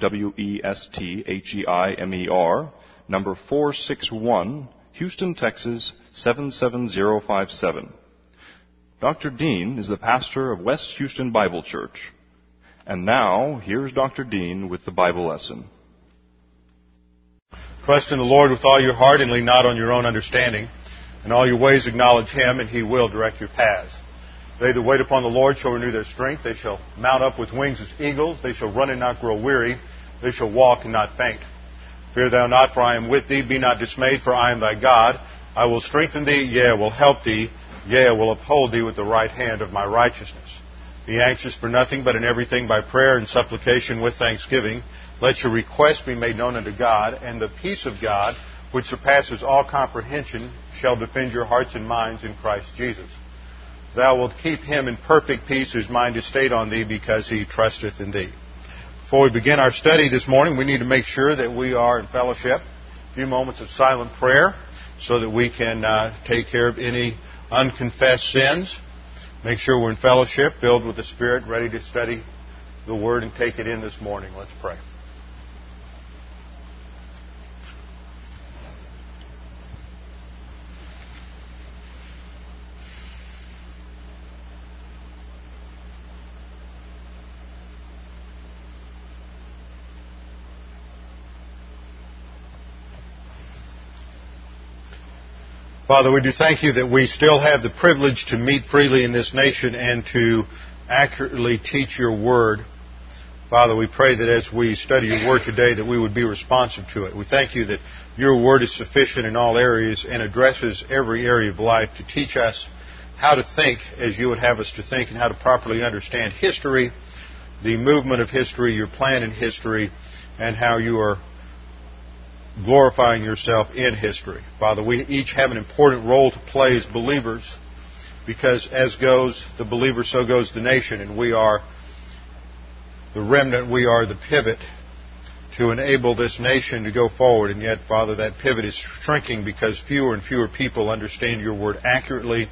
W-E-S-T-H-E-I-M-E-R, number 461, Houston, Texas 77057. Dr. Dean is the pastor of West Houston Bible Church. And now, here's Dr. Dean with the Bible lesson. Trust in the Lord with all your heart and lean not on your own understanding. In all your ways acknowledge Him, and He will direct your paths. They that wait upon the Lord shall renew their strength. They shall mount up with wings as eagles. They shall run and not grow weary. They shall walk and not faint. Fear thou not, for I am with thee. Be not dismayed, for I am thy God. I will strengthen thee, yea, I will help thee, yea, I will uphold thee with the right hand of my righteousness. Be anxious for nothing, but in everything by prayer and supplication with thanksgiving. Let your requests be made known unto God, and the peace of God, which surpasses all comprehension, shall defend your hearts and minds in Christ Jesus. Thou wilt keep him in perfect peace whose mind is stayed on thee because he trusteth in thee. Before we begin our study this morning, we need to make sure that we are in fellowship. A few moments of silent prayer so that we can uh, take care of any unconfessed sins. Make sure we're in fellowship, filled with the Spirit, ready to study the Word and take it in this morning. Let's pray. Father, we do thank you that we still have the privilege to meet freely in this nation and to accurately teach your word. Father, we pray that as we study your word today that we would be responsive to it. We thank you that your word is sufficient in all areas and addresses every area of life to teach us how to think as you would have us to think and how to properly understand history, the movement of history, your plan in history, and how you are glorifying yourself in history. Father, we each have an important role to play as believers because as goes the believer, so goes the nation, and we are the remnant, we are the pivot to enable this nation to go forward. And yet, Father, that pivot is shrinking because fewer and fewer people understand your word accurately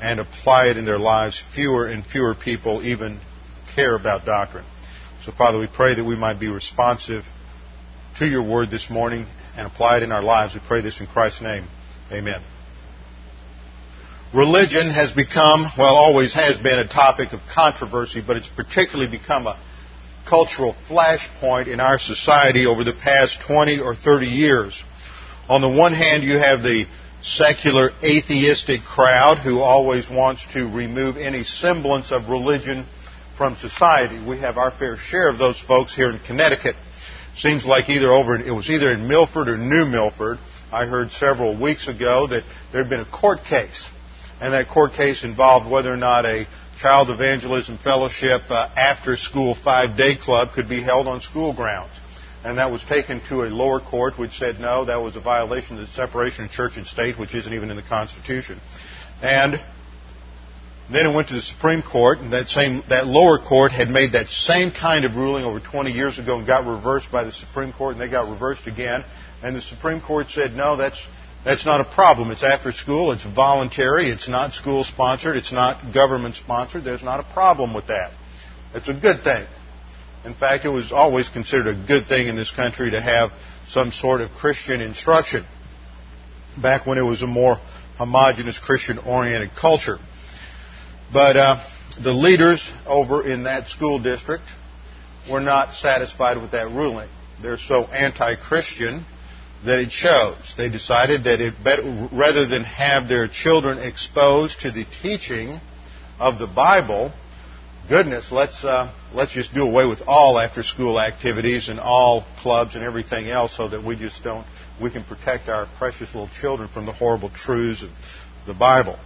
and apply it in their lives. Fewer and fewer people even care about doctrine. So, Father, we pray that we might be responsive to your word this morning and apply it in our lives. We pray this in Christ's name. Amen. Religion has become, well, always has been a topic of controversy, but it's particularly become a cultural flashpoint in our society over the past 20 or 30 years. On the one hand, you have the secular atheistic crowd who always wants to remove any semblance of religion from society. We have our fair share of those folks here in Connecticut. Seems like either over it was either in Milford or New Milford. I heard several weeks ago that there had been a court case, and that court case involved whether or not a child evangelism fellowship uh, after school five day club could be held on school grounds. And that was taken to a lower court which said no, that was a violation of the separation of church and state, which isn't even in the Constitution. And then it went to the Supreme Court, and that same that lower court had made that same kind of ruling over 20 years ago and got reversed by the Supreme Court, and they got reversed again. And the Supreme Court said, no, that's that's not a problem. It's after school. It's voluntary. It's not school sponsored. It's not government sponsored. There's not a problem with that. It's a good thing. In fact, it was always considered a good thing in this country to have some sort of Christian instruction back when it was a more homogenous Christian oriented culture. But uh, the leaders over in that school district were not satisfied with that ruling. They're so anti-Christian that it shows. They decided that it better, rather than have their children exposed to the teaching of the Bible, goodness, let's uh, let's just do away with all after-school activities and all clubs and everything else, so that we just don't we can protect our precious little children from the horrible truths of the Bible.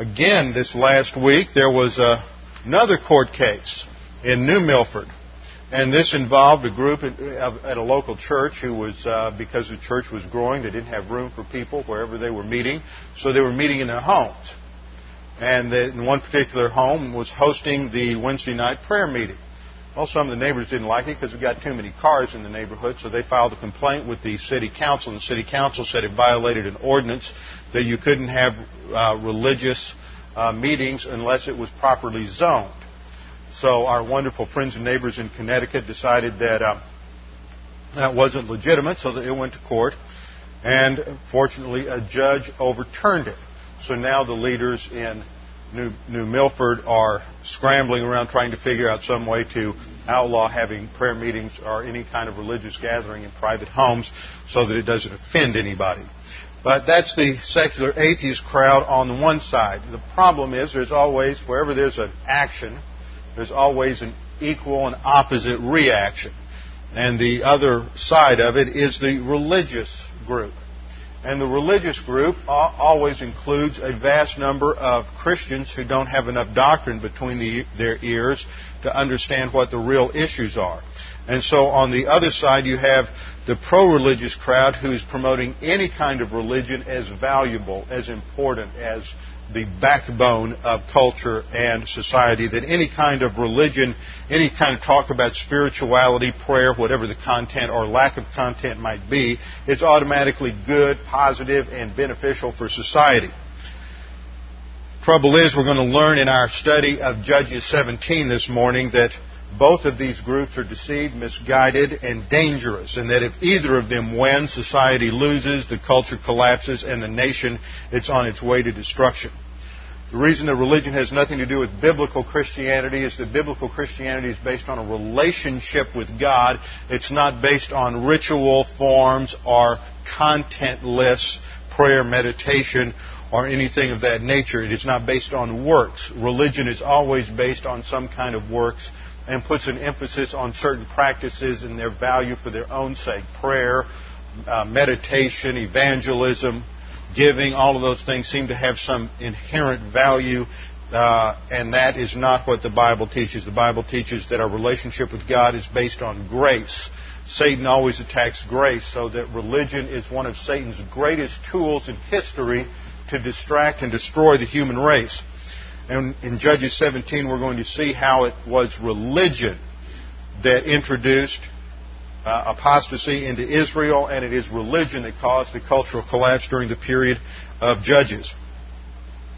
Again, this last week, there was a, another court case in New Milford And this involved a group at, at a local church who was, uh, because the church was growing, they didn't have room for people wherever they were meeting, so they were meeting in their homes. And the, in one particular home was hosting the Wednesday night prayer meeting. Well, some of the neighbors didn't like it because we got too many cars in the neighborhood, so they filed a complaint with the city council, and the city council said it violated an ordinance that you couldn't have uh, religious uh, meetings unless it was properly zoned. So our wonderful friends and neighbors in Connecticut decided that uh, that wasn't legitimate, so that it went to court, and fortunately a judge overturned it. So now the leaders in New, New Milford are scrambling around trying to figure out some way to outlaw having prayer meetings or any kind of religious gathering in private homes so that it doesn't offend anybody. But that's the secular atheist crowd on the one side. The problem is there's always, wherever there's an action, there's always an equal and opposite reaction. And the other side of it is the religious group. And the religious group always includes a vast number of Christians who don't have enough doctrine between the, their ears to understand what the real issues are. And so on the other side, you have the pro religious crowd who is promoting any kind of religion as valuable, as important, as the backbone of culture and society, that any kind of religion, any kind of talk about spirituality, prayer, whatever the content or lack of content might be, is automatically good, positive, and beneficial for society. Trouble is, we're going to learn in our study of Judges 17 this morning that both of these groups are deceived, misguided, and dangerous, and that if either of them wins, society loses, the culture collapses, and the nation it's on its way to destruction. The reason that religion has nothing to do with biblical Christianity is that biblical Christianity is based on a relationship with God. It's not based on ritual forms or contentless prayer, meditation, or anything of that nature. It is not based on works. Religion is always based on some kind of works and puts an emphasis on certain practices and their value for their own sake. Prayer, uh, meditation, evangelism, giving, all of those things seem to have some inherent value, uh, and that is not what the Bible teaches. The Bible teaches that our relationship with God is based on grace. Satan always attacks grace, so that religion is one of Satan's greatest tools in history to distract and destroy the human race. And in Judges 17, we're going to see how it was religion that introduced uh, apostasy into Israel, and it is religion that caused the cultural collapse during the period of Judges.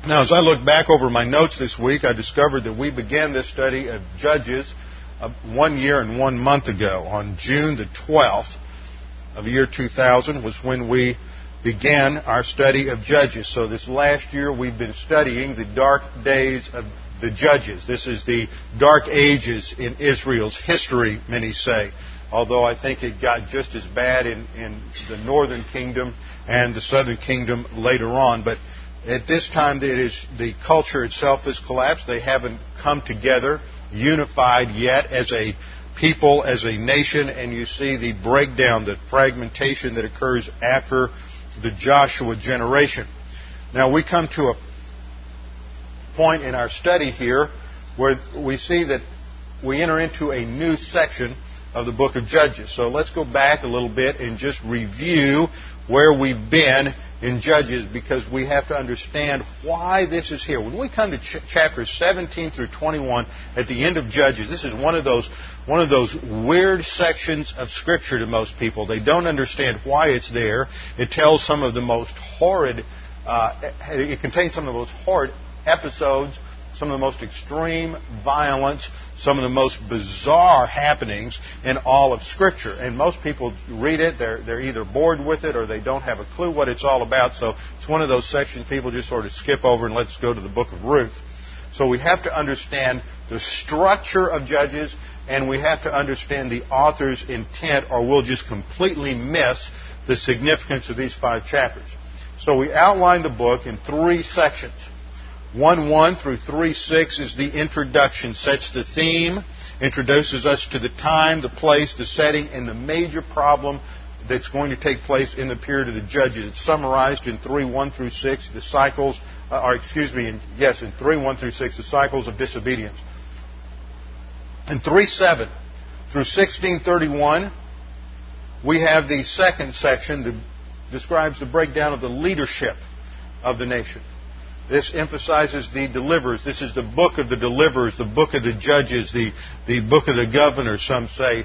Now, as I look back over my notes this week, I discovered that we began this study of Judges uh, one year and one month ago. On June the 12th of year 2000 was when we began our study of Judges. So this last year we've been studying the dark days of the Judges. This is the dark ages in Israel's history, many say. Although I think it got just as bad in, in the northern kingdom and the southern kingdom later on. But at this time, it is, the culture itself has collapsed. They haven't come together, unified yet as a people, as a nation, and you see the breakdown, the fragmentation that occurs after the Joshua generation. Now we come to a point in our study here where we see that we enter into a new section of the book of Judges. So let's go back a little bit and just review where we've been in Judges because we have to understand why this is here. When we come to ch- chapters 17 through 21 at the end of Judges, this is one of those one of those weird sections of Scripture to most people. They don't understand why it's there. It tells some of the most horrid, uh, it contains some of the most horrid episodes, some of the most extreme violence, some of the most bizarre happenings in all of Scripture. And most people read it, they're, they're either bored with it or they don't have a clue what it's all about. So it's one of those sections people just sort of skip over and let's go to the book of Ruth. So we have to understand the structure of Judges and we have to understand the author's intent, or we'll just completely miss the significance of these five chapters. So we outline the book in three sections. 1 1 through 3 6 is the introduction, sets the theme, introduces us to the time, the place, the setting, and the major problem that's going to take place in the period of the judges. It's summarized in 3 1 through 6, the cycles, uh, or excuse me, in, yes, in 3 1 through 6, the cycles of disobedience. In 37 Through 1631, we have the second section that describes the breakdown of the leadership of the nation. This emphasizes the deliverers. This is the book of the deliverers, the book of the judges, the, the book of the governors. Some say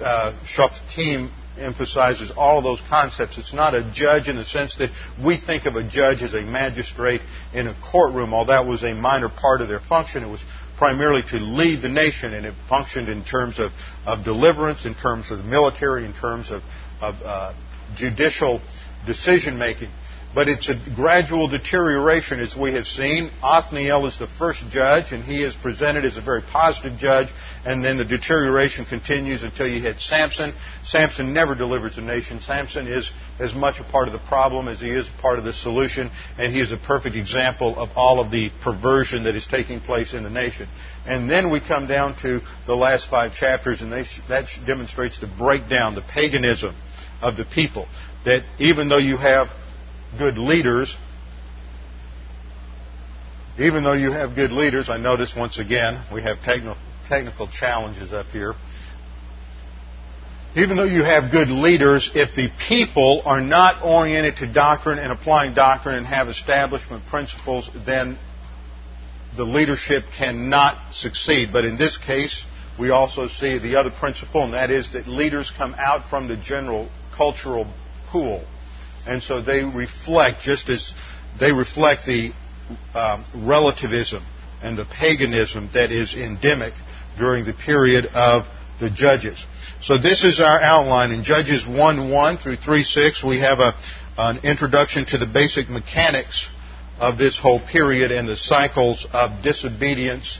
uh, Shoftim emphasizes all of those concepts. It's not a judge in the sense that we think of a judge as a magistrate in a courtroom. All that was a minor part of their function. It was primarily to lead the nation, and it functioned in terms of, of deliverance, in terms of the military, in terms of, of uh, judicial decision making but it's a gradual deterioration as we have seen. Othniel is the first judge, and he is presented as a very positive judge, and then the deterioration continues until you hit Samson. Samson never delivers the nation. Samson is as much a part of the problem as he is a part of the solution, and he is a perfect example of all of the perversion that is taking place in the nation. And then we come down to the last five chapters, and they, that demonstrates the breakdown, the paganism of the people. That even though you have good leaders, even though you have good leaders, I notice once again we have technical, technical challenges up here. Even though you have good leaders, if the people are not oriented to doctrine and applying doctrine and have establishment principles, then the leadership cannot succeed. But in this case, we also see the other principle, and that is that leaders come out from the general cultural pool. And so they reflect, just as they reflect the um, relativism and the paganism that is endemic during the period of the Judges. So this is our outline. In Judges 1-1 through 3-6, we have a, an introduction to the basic mechanics of this whole period and the cycles of disobedience.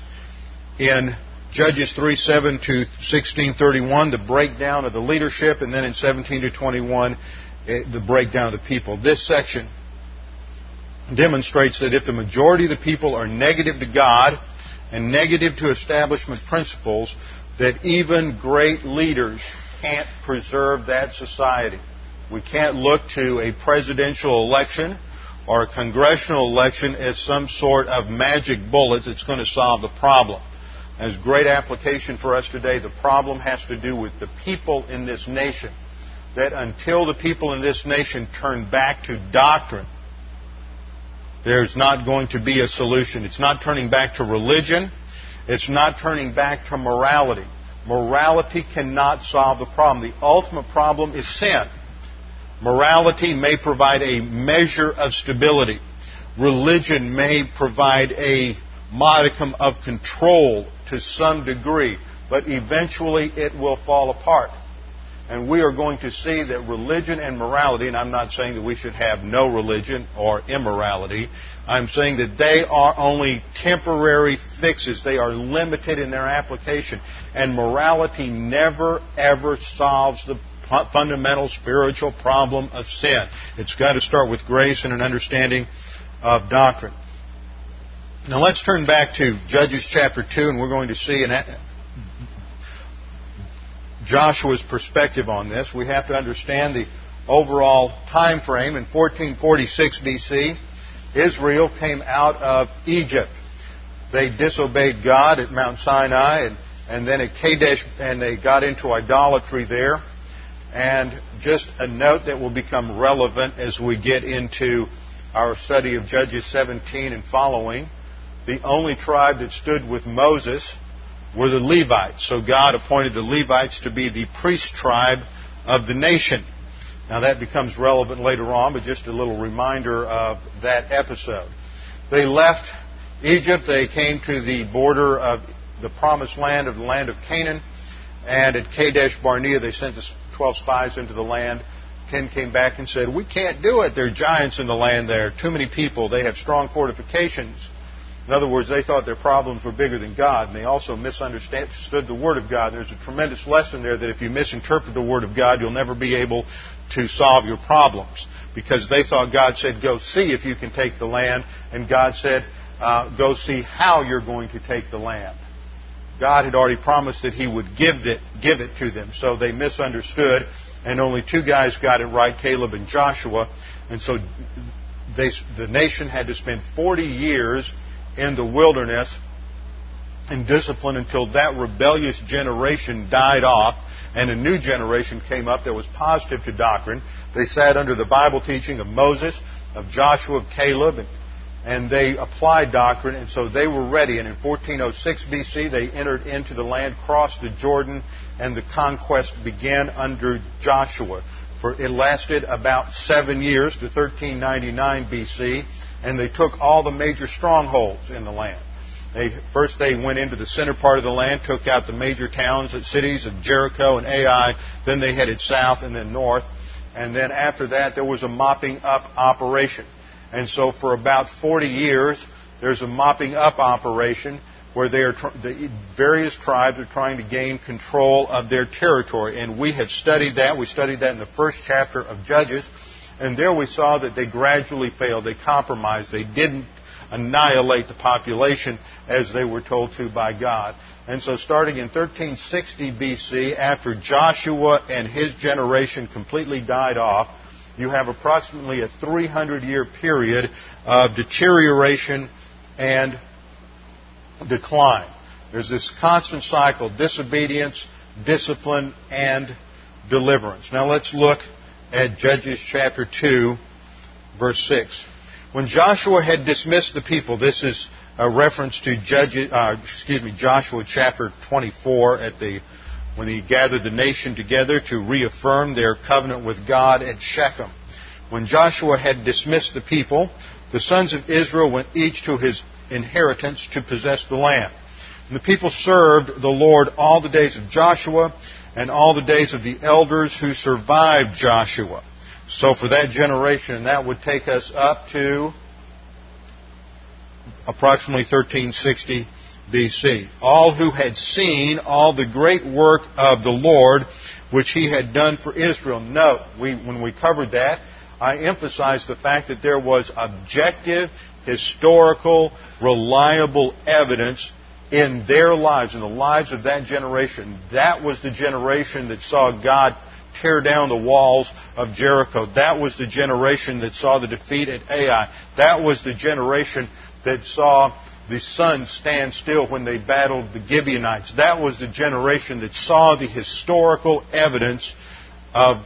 In Judges 3-7 to 16-31, the breakdown of the leadership, and then in 17 to 21, Eh, the breakdown of the people. This section demonstrates that if the majority of the people are negative to God and negative to establishment principles, that even great leaders can't preserve that society. We can't look to a presidential election or a congressional election as some sort of magic bullet that's going to solve the problem. As great application for us today, the problem has to do with the people in this nation that until the people in this nation turn back to doctrine, there's not going to be a solution. It's not turning back to religion. It's not turning back to morality. Morality cannot solve the problem. The ultimate problem is sin. Morality may provide a measure of stability. Religion may provide a modicum of control to some degree, but eventually it will fall apart. And we are going to see that religion and morality, and I'm not saying that we should have no religion or immorality, I'm saying that they are only temporary fixes. They are limited in their application. And morality never, ever solves the fundamental spiritual problem of sin. It's got to start with grace and an understanding of doctrine. Now let's turn back to Judges chapter 2, and we're going to see an Joshua's perspective on this. We have to understand the overall time frame. In 1446 BC, Israel came out of Egypt. They disobeyed God at Mount Sinai and, and then at Kadesh, and they got into idolatry there. And just a note that will become relevant as we get into our study of Judges 17 and following. The only tribe that stood with Moses were the Levites. So God appointed the Levites to be the priest tribe of the nation. Now that becomes relevant later on, but just a little reminder of that episode. They left Egypt. They came to the border of the promised land of the land of Canaan. And at Kadesh Barnea, they sent the 12 spies into the land. Ken came back and said, We can't do it. There are giants in the land there. Too many people. They have strong fortifications. In other words, they thought their problems were bigger than God, and they also misunderstood the Word of God. There's a tremendous lesson there that if you misinterpret the Word of God, you'll never be able to solve your problems. Because they thought God said, go see if you can take the land, and God said, uh, go see how you're going to take the land. God had already promised that He would give it, give it to them, so they misunderstood, and only two guys got it right, Caleb and Joshua, and so they, the nation had to spend 40 years in the wilderness and discipline until that rebellious generation died off and a new generation came up that was positive to doctrine. They sat under the Bible teaching of Moses, of Joshua, of Caleb, and, and they applied doctrine, and so they were ready. And in 1406 BC, they entered into the land, crossed the Jordan, and the conquest began under Joshua. For it lasted about seven years to 1399 BC, and they took all the major strongholds in the land. They, first, they went into the center part of the land, took out the major towns and cities of Jericho and Ai. Then they headed south and then north. And then after that, there was a mopping up operation. And so for about 40 years, there's a mopping up operation where they are the various tribes are trying to gain control of their territory. And we had studied that. We studied that in the first chapter of Judges. And there we saw that they gradually failed. They compromised. They didn't annihilate the population as they were told to by God. And so starting in 1360 BC, after Joshua and his generation completely died off, you have approximately a 300 year period of deterioration and decline. There's this constant cycle, disobedience, discipline, and deliverance. Now let's look at Judges chapter 2, verse 6. When Joshua had dismissed the people, this is a reference to Judges, uh, excuse me, Joshua chapter 24 at the when he gathered the nation together to reaffirm their covenant with God at Shechem. When Joshua had dismissed the people, the sons of Israel went each to his inheritance to possess the land. And the people served the Lord all the days of Joshua and all the days of the elders who survived Joshua. So for that generation, that would take us up to approximately 1360 BC. All who had seen all the great work of the Lord which he had done for Israel. Note, we, when we covered that, I emphasized the fact that there was objective, historical, reliable evidence in their lives, in the lives of that generation. That was the generation that saw God tear down the walls of Jericho. That was the generation that saw the defeat at Ai. That was the generation that saw the sun stand still when they battled the Gibeonites. That was the generation that saw the historical evidence of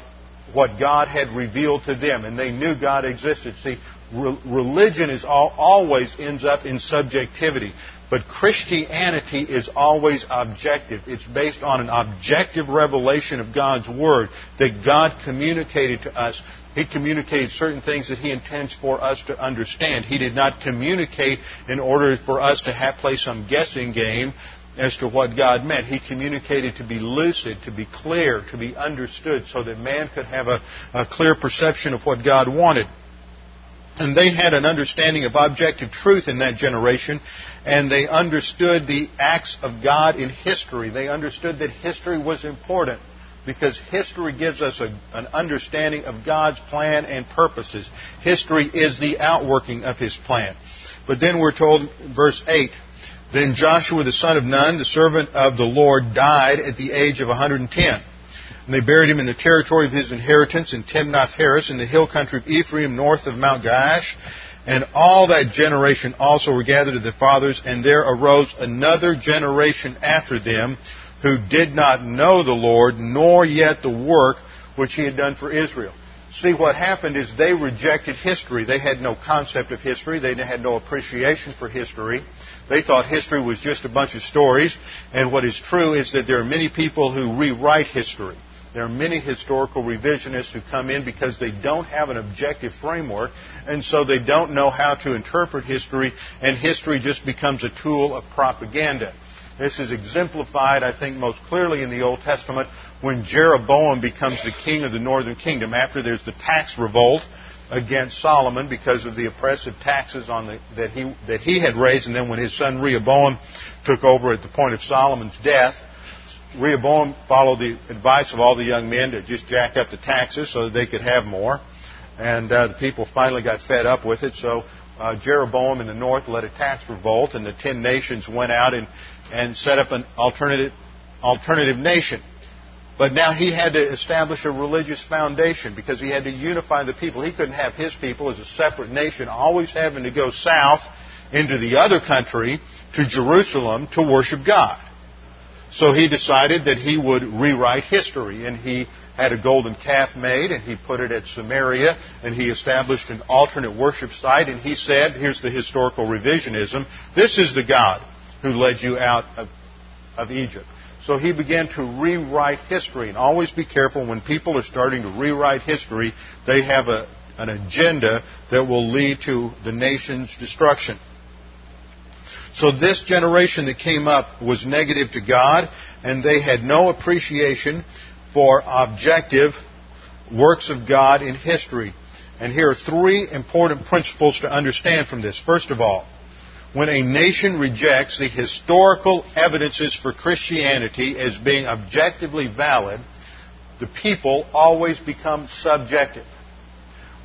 what God had revealed to them, and they knew God existed. See, religion is all, always ends up in subjectivity. But Christianity is always objective. It's based on an objective revelation of God's Word that God communicated to us. He communicated certain things that He intends for us to understand. He did not communicate in order for us to have, play some guessing game as to what God meant. He communicated to be lucid, to be clear, to be understood, so that man could have a, a clear perception of what God wanted. And they had an understanding of objective truth in that generation, and they understood the acts of God in history. They understood that history was important because history gives us a, an understanding of God's plan and purposes. History is the outworking of His plan. But then we're told, verse 8, then Joshua the son of Nun, the servant of the Lord, died at the age of 110. And they buried him in the territory of his inheritance in Timnath Heres in the hill country of Ephraim north of Mount Gaash. And all that generation also were gathered to their fathers, and there arose another generation after them who did not know the Lord, nor yet the work which he had done for Israel. See, what happened is they rejected history. They had no concept of history. They had no appreciation for history. They thought history was just a bunch of stories. And what is true is that there are many people who rewrite history. There are many historical revisionists who come in because they don't have an objective framework, and so they don't know how to interpret history, and history just becomes a tool of propaganda. This is exemplified, I think, most clearly in the Old Testament when Jeroboam becomes the king of the northern kingdom. After there's the tax revolt against Solomon because of the oppressive taxes on the, that he that he had raised, and then when his son Rehoboam took over at the point of Solomon's death, Rehoboam followed the advice of all the young men to just jack up the taxes so that they could have more. And uh, the people finally got fed up with it. So uh, Jeroboam in the north led a tax revolt, and the ten nations went out and, and set up an alternative, alternative nation. But now he had to establish a religious foundation because he had to unify the people. He couldn't have his people as a separate nation, always having to go south into the other country to Jerusalem to worship God. So he decided that he would rewrite history, and he had a golden calf made, and he put it at Samaria, and he established an alternate worship site, and he said, here's the historical revisionism, this is the God who led you out of, of Egypt. So he began to rewrite history. And always be careful when people are starting to rewrite history, they have a, an agenda that will lead to the nation's destruction. So this generation that came up was negative to God, and they had no appreciation for objective works of God in history. And here are three important principles to understand from this. First of all, when a nation rejects the historical evidences for Christianity as being objectively valid, the people always become subjective.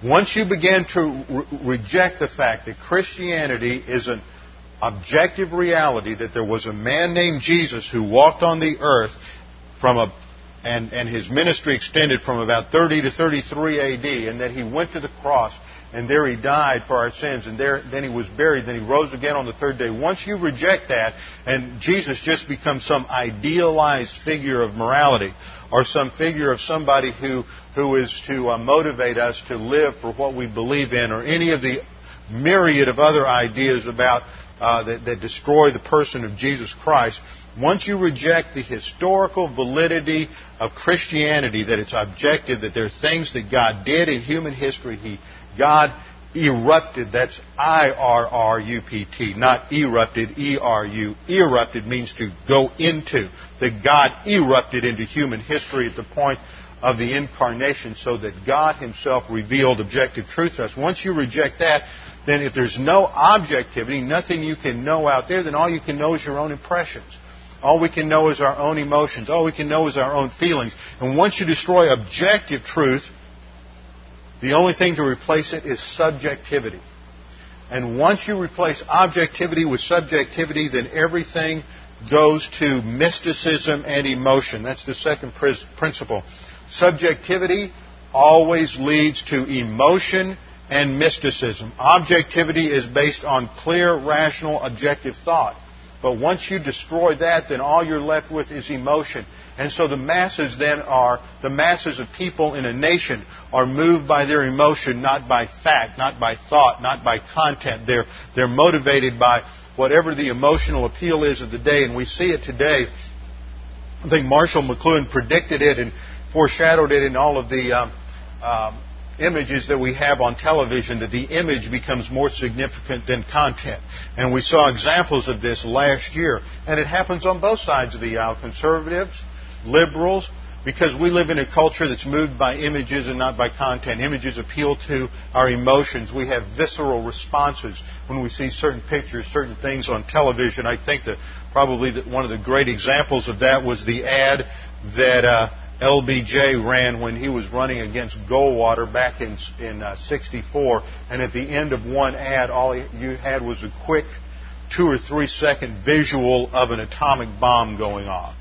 Once you begin to re- reject the fact that Christianity is an objective reality, that there was a man named Jesus who walked on the earth from a and, and his ministry extended from about 30 to 33 AD, and that he went to the cross and there he died for our sins, and there, then he was buried, then he rose again on the third day. Once you reject that, and Jesus just becomes some idealized figure of morality, or some figure of somebody who, who is to uh, motivate us to live for what we believe in, or any of the myriad of other ideas about uh, that, that destroy the person of Jesus Christ, once you reject the historical validity of Christianity, that it's objective, that there are things that God did in human history, He God irrupted. That's I R R U P T, not erupted, E R U. Irrupted means to go into. That God irrupted into human history at the point of the incarnation so that God Himself revealed objective truth to us. Once you reject that, then if there's no objectivity, nothing you can know out there, then all you can know is your own impressions. All we can know is our own emotions. All we can know is our own feelings. And once you destroy objective truth, the only thing to replace it is subjectivity. And once you replace objectivity with subjectivity, then everything goes to mysticism and emotion. That's the second principle. Subjectivity always leads to emotion and mysticism. Objectivity is based on clear, rational, objective thought. But once you destroy that, then all you're left with is emotion. And so the masses then are, the masses of people in a nation are moved by their emotion, not by fact, not by thought, not by content. They're, they're motivated by whatever the emotional appeal is of the day. And we see it today. I think Marshall McLuhan predicted it and foreshadowed it in all of the um, um, images that we have on television that the image becomes more significant than content. And we saw examples of this last year. And it happens on both sides of the aisle. Conservatives liberals, because we live in a culture that's moved by images and not by content. Images appeal to our emotions. We have visceral responses when we see certain pictures, certain things on television. I think that probably that one of the great examples of that was the ad that uh, LBJ ran when he was running against Goldwater back in in uh, '64. And at the end of one ad, all you had was a quick two or three second visual of an atomic bomb going off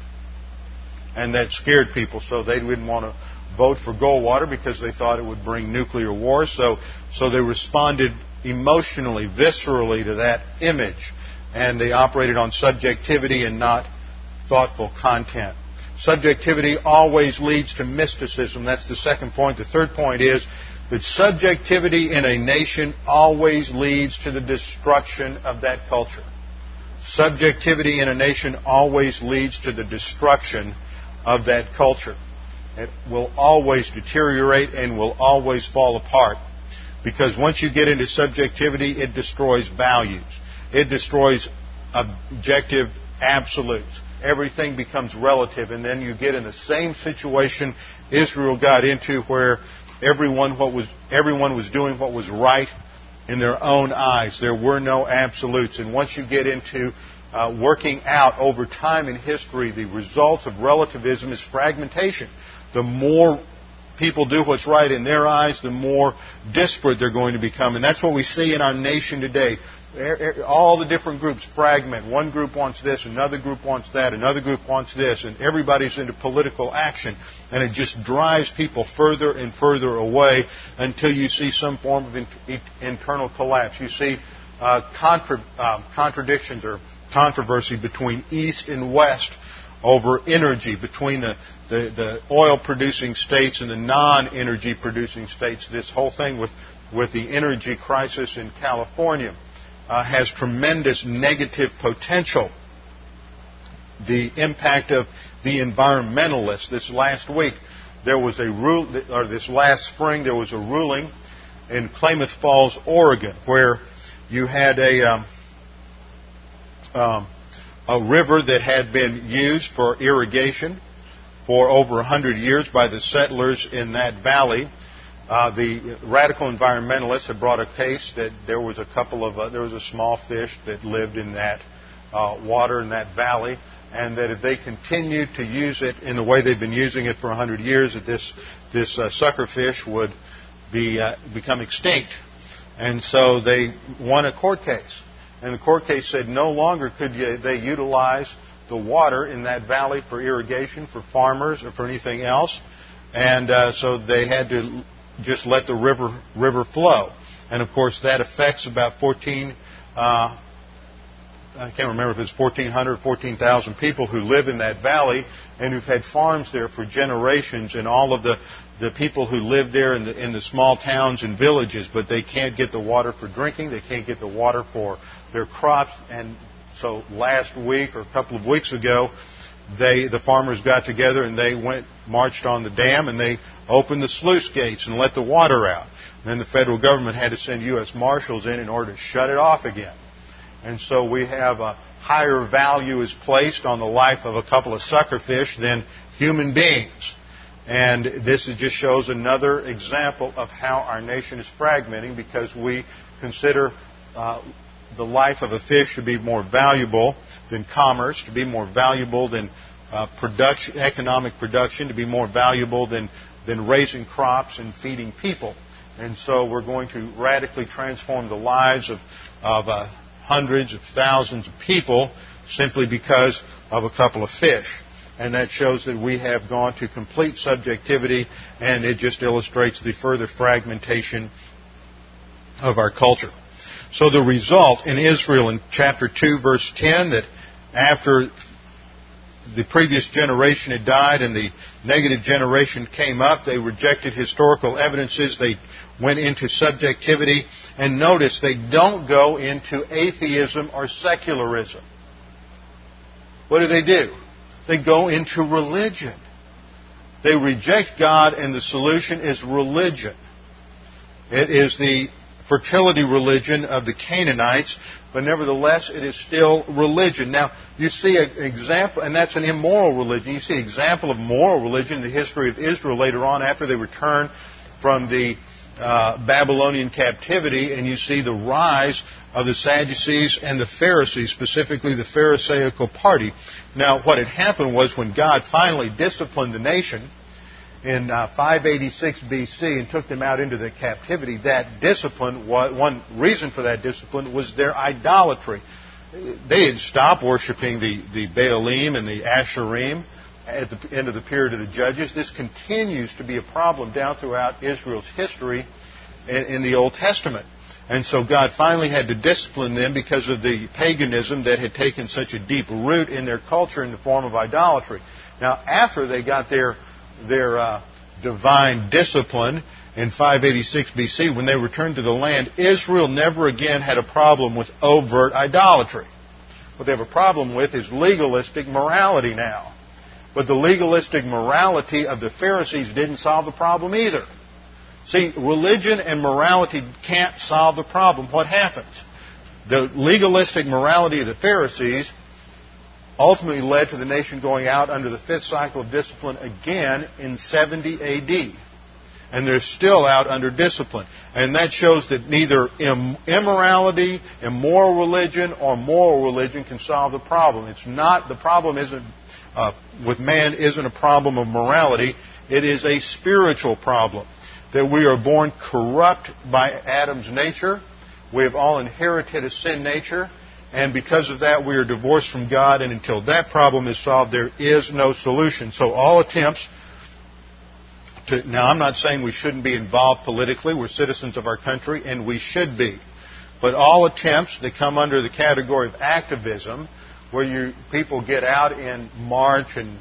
and that scared people, so they didn't want to vote for Goldwater because they thought it would bring nuclear war. So, so they responded emotionally, viscerally to that image, and they operated on subjectivity and not thoughtful content. Subjectivity always leads to mysticism. That's the second point. The third point is that subjectivity in a nation always leads to the destruction of that culture. Subjectivity in a nation always leads to the destruction of that culture. It will always deteriorate and will always fall apart. Because once you get into subjectivity, it destroys values. It destroys objective absolutes. Everything becomes relative, and then you get in the same situation Israel got into where everyone, what was, everyone was doing what was right in their own eyes. There were no absolutes. And once you get into uh, working out over time in history, the results of relativism is fragmentation. The more people do what's right in their eyes, the more disparate they're going to become. And that's what we see in our nation today. All the different groups fragment. One group wants this, another group wants that, another group wants this, and everybody's into political action. And it just drives people further and further away until you see some form of internal collapse. You see uh, contra- uh, contradictions or controversy between East and West over energy, between the, the, the oil producing states and the non energy producing states. This whole thing with, with the energy crisis in California uh, has tremendous negative potential. The impact of the environmentalists. This last week, there was a rule, or this last spring, there was a ruling in Klamath Falls, Oregon, where you had a um, um, a river that had been used for irrigation for over 100 years by the settlers in that valley. Uh, the radical environmentalists had brought a case that there was a couple of uh, there was a small fish that lived in that uh, water in that valley, and that if they continued to use it in the way they've been using it for 100 years, that this this uh, sucker fish would be uh, become extinct. And so they won a court case, and the court case said no longer could they utilize the water in that valley for irrigation for farmers or for anything else, and uh, so they had to just let the river river flow. And of course, that affects about 14. Uh, I can't remember if it's 1,400, 14,000 people who live in that valley and who've had farms there for generations, and all of the, the people who live there in the, in the small towns and villages, but they can't get the water for drinking, they can't get the water for their crops, and so last week or a couple of weeks ago, they the farmers got together and they went marched on the dam and they opened the sluice gates and let the water out. And then the federal government had to send U.S. Marshals in in order to shut it off again. And so we have a higher value is placed on the life of a couple of suckerfish than human beings. And this just shows another example of how our nation is fragmenting because we consider uh, the life of a fish to be more valuable than commerce, to be more valuable than uh, production, economic production, to be more valuable than, than raising crops and feeding people. And so we're going to radically transform the lives of, of uh, hundreds of thousands of people simply because of a couple of fish. And that shows that we have gone to complete subjectivity, and it just illustrates the further fragmentation of our culture. So the result in Israel in chapter 2, verse 10, that after the previous generation had died and the negative generation came up, they rejected historical evidences, they went into subjectivity, and notice they don't go into atheism or secularism. What do they do? They go into religion. They reject God, and the solution is religion. It is the fertility religion of the Canaanites, but nevertheless, it is still religion. Now, you see an example, and that's an immoral religion. You see an example of moral religion in the history of Israel later on after they return from the uh, Babylonian captivity, and you see the rise of the Sadducees and the Pharisees, specifically the Pharisaical party. Now, what had happened was when God finally disciplined the nation in uh, 586 BC and took them out into the captivity, that discipline, was, one reason for that discipline was their idolatry. They had stopped worshiping the, the Baalim and the Asherim at the end of the period of the Judges. This continues to be a problem down throughout Israel's history in, in the Old Testament. And so God finally had to discipline them because of the paganism that had taken such a deep root in their culture in the form of idolatry. Now, after they got their, their uh, divine discipline in 586 BC, when they returned to the land, Israel never again had a problem with overt idolatry. What they have a problem with is legalistic morality now. But the legalistic morality of the Pharisees didn't solve the problem either. See, religion and morality can't solve the problem. What happens? The legalistic morality of the Pharisees ultimately led to the nation going out under the fifth cycle of discipline again in 70 AD. And they're still out under discipline. And that shows that neither immorality, immoral religion, or moral religion can solve the problem. It's not, the problem isn't uh, with man isn't a problem of morality, it is a spiritual problem. That we are born corrupt by Adam's nature. We have all inherited a sin nature, and because of that, we are divorced from God, and until that problem is solved, there is no solution. So all attempts to, now I'm not saying we shouldn't be involved politically. We're citizens of our country, and we should be. But all attempts that come under the category of activism where you, people get out and march and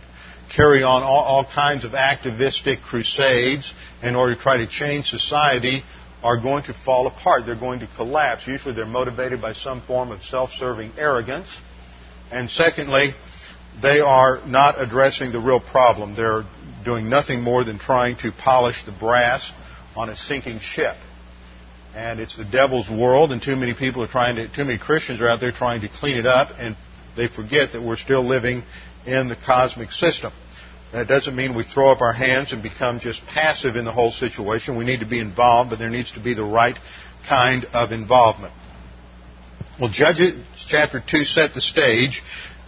carry on all, all kinds of activistic crusades in order to try to change society are going to fall apart. They're going to collapse. Usually they're motivated by some form of self-serving arrogance. And secondly, they are not addressing the real problem. They're doing nothing more than trying to polish the brass on a sinking ship. And it's the devil's world, and too many people are trying to, too many Christians are out there trying to clean it up, and they forget that we're still living in the cosmic system. That doesn't mean we throw up our hands and become just passive in the whole situation. We need to be involved, but there needs to be the right kind of involvement. Well, Judges chapter 2 set the stage,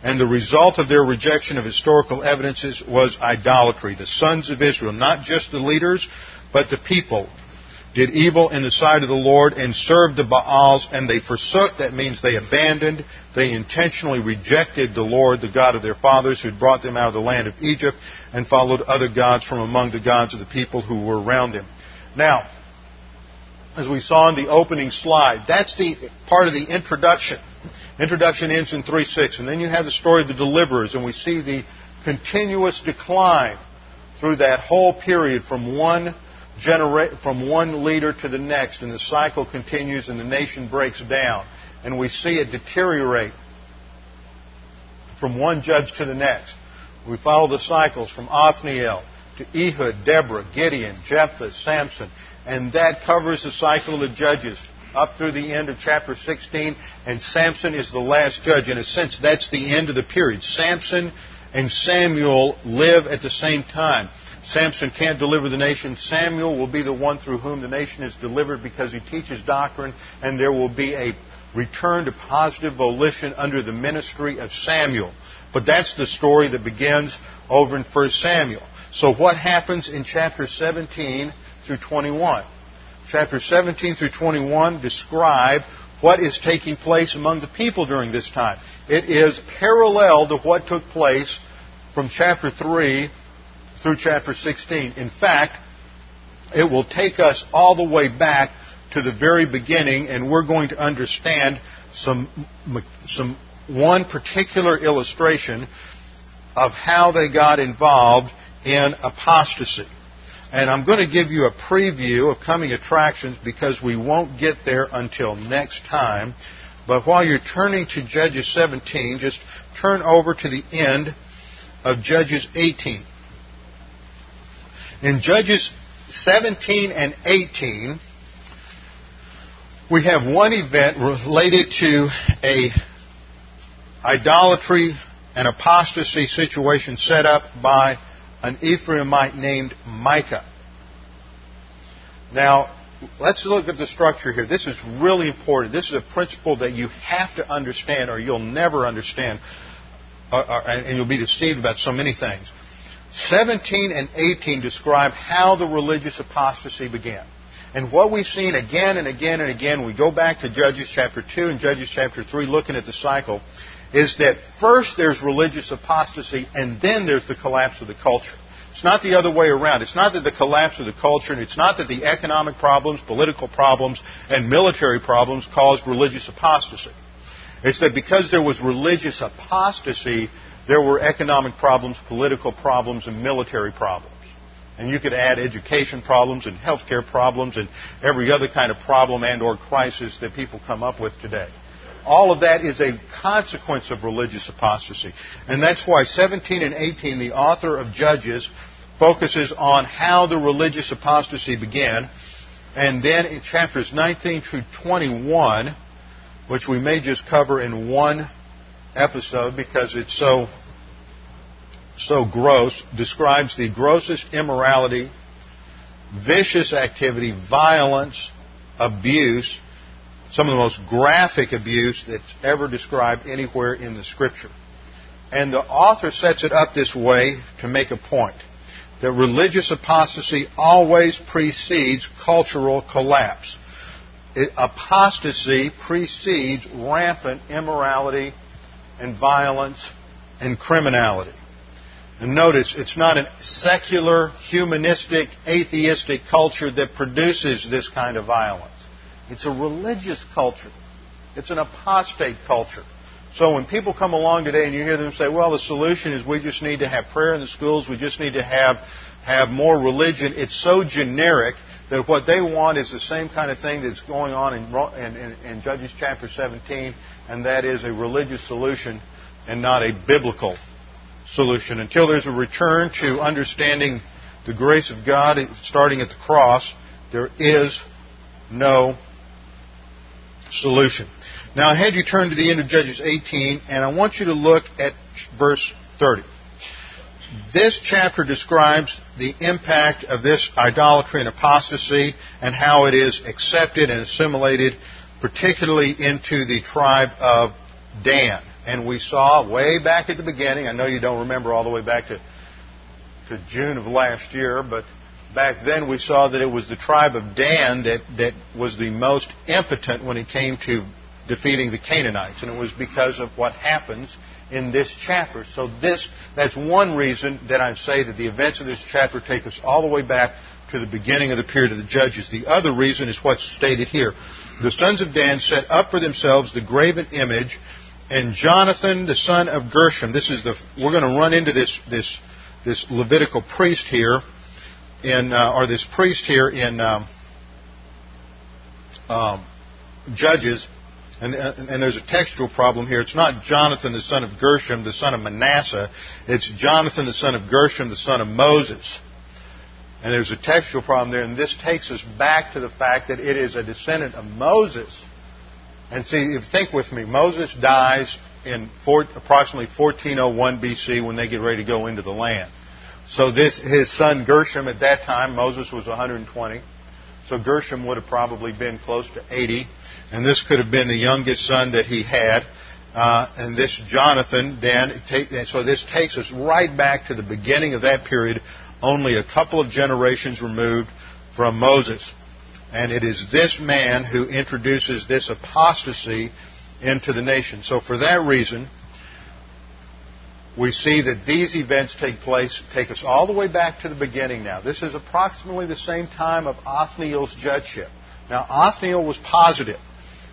and the result of their rejection of historical evidences was idolatry. The sons of Israel, not just the leaders, but the people, did evil in the sight of the Lord and served the Baals, and they forsook. That means they abandoned, they intentionally rejected the Lord, the God of their fathers, who had brought them out of the land of Egypt, and followed other gods from among the gods of the people who were around them. Now, as we saw in the opening slide, that's the part of the introduction. Introduction ends in 3.6. and then you have the story of the deliverers, and we see the continuous decline through that whole period from one generate from one leader to the next, and the cycle continues, and the nation breaks down, and we see it deteriorate from one judge to the next. We follow the cycles from Othniel to Ehud, Deborah, Gideon, Jephthah, Samson, and that covers the cycle of the judges up through the end of chapter 16, and Samson is the last judge. In a sense, that's the end of the period. Samson and Samuel live at the same time. Samson can't deliver the nation. Samuel will be the one through whom the nation is delivered because he teaches doctrine, and there will be a return to positive volition under the ministry of Samuel. But that's the story that begins over in 1 Samuel. So what happens in chapter 17 through 21? Chapter 17 through 21 describe what is taking place among the people during this time. It is parallel to what took place from chapter 3 through chapter 16. In fact, it will take us all the way back to the very beginning, and we're going to understand some, some one particular illustration of how they got involved in apostasy. And I'm going to give you a preview of coming attractions because we won't get there until next time. But while you're turning to Judges 17, just turn over to the end of Judges 18. In Judges 17 and 18, we have one event related to a idolatry and apostasy situation set up by an Ephraimite named Micah. Now, let's look at the structure here. This is really important. This is a principle that you have to understand or you'll never understand uh, uh, and you'll be deceived about so many things. 17 and 18 describe how the religious apostasy began. And what we've seen again and again and again, we go back to Judges chapter 2 and Judges chapter 3 looking at the cycle, is that first there's religious apostasy and then there's the collapse of the culture. It's not the other way around. It's not that the collapse of the culture, and it's not that the economic problems, political problems, and military problems caused religious apostasy. It's that because there was religious apostasy, there were economic problems, political problems, and military problems. And you could add education problems and healthcare problems and every other kind of problem and or crisis that people come up with today. All of that is a consequence of religious apostasy. And that's why 17 and 18, the author of Judges, focuses on how the religious apostasy began. And then in chapters 19 through 21, which we may just cover in one episode because it's so so gross describes the grossest immorality, vicious activity, violence, abuse, some of the most graphic abuse that's ever described anywhere in the scripture. And the author sets it up this way to make a point that religious apostasy always precedes cultural collapse. It, apostasy precedes rampant immorality and violence and criminality. And notice, it's not a secular, humanistic, atheistic culture that produces this kind of violence. It's a religious culture. It's an apostate culture. So when people come along today and you hear them say, well, the solution is we just need to have prayer in the schools, we just need to have, have more religion, it's so generic that what they want is the same kind of thing that's going on in, in, in Judges chapter 17, and that is a religious solution and not a biblical solution. Until there's a return to understanding the grace of God starting at the cross, there is no solution. Now, I had you turn to the end of Judges 18, and I want you to look at verse 30. This chapter describes the impact of this idolatry and apostasy and how it is accepted and assimilated, particularly into the tribe of Dan. And we saw way back at the beginning, I know you don't remember all the way back to, to June of last year, but back then we saw that it was the tribe of Dan that, that was the most impotent when it came to defeating the Canaanites. And it was because of what happens in this chapter. So this, that's one reason that I say that the events of this chapter take us all the way back to the beginning of the period of the Judges. The other reason is what's stated here. The sons of Dan set up for themselves the graven image, and Jonathan, the son of Gershom, this is the, we're going to run into this, this, this Levitical priest here, in, uh, or this priest here in um, um, Judges, and, and, there's a textual problem here. It's not Jonathan the son of Gershom, the son of Manasseh. It's Jonathan the son of Gershom, the son of Moses. And there's a textual problem there, and this takes us back to the fact that it is a descendant of Moses. And see, think with me, Moses dies in four, approximately 1401 BC when they get ready to go into the land. So this, his son Gershom at that time, Moses was 120. So Gershom would have probably been close to 80 and this could have been the youngest son that he had. Uh, and this Jonathan, then, take, so this takes us right back to the beginning of that period, only a couple of generations removed from Moses. And it is this man who introduces this apostasy into the nation. So for that reason, we see that these events take place, take us all the way back to the beginning now. This is approximately the same time of Othniel's judgeship. Now, Othniel was positive.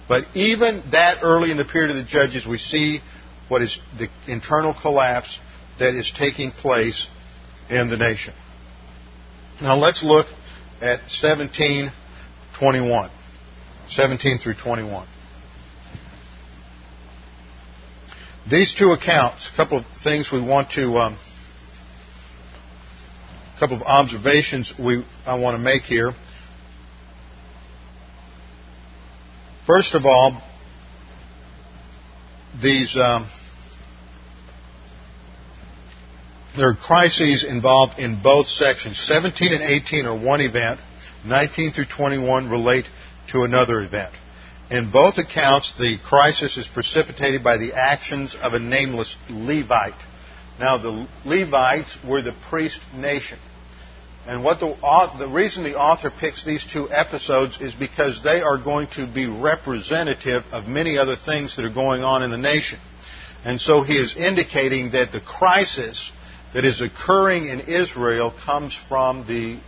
But even that early in the period of the judges, we see what is the internal collapse that is taking place in the nation. Now let's look at 1721. 17 through 21. These two accounts, a couple of things we want to, um, a couple of observations we I want to make here. First of all, these um, there are crises involved in both sections. 17 and 18 are one event. 19 through 21 relate to another event. In both accounts, the crisis is precipitated by the actions of a nameless Levite. Now, the Levites were the priest nation. And what the, the reason the author picks these two episodes is because they are going to be representative of many other things that are going on in the nation. And so he is indicating that the crisis that is occurring in Israel comes from the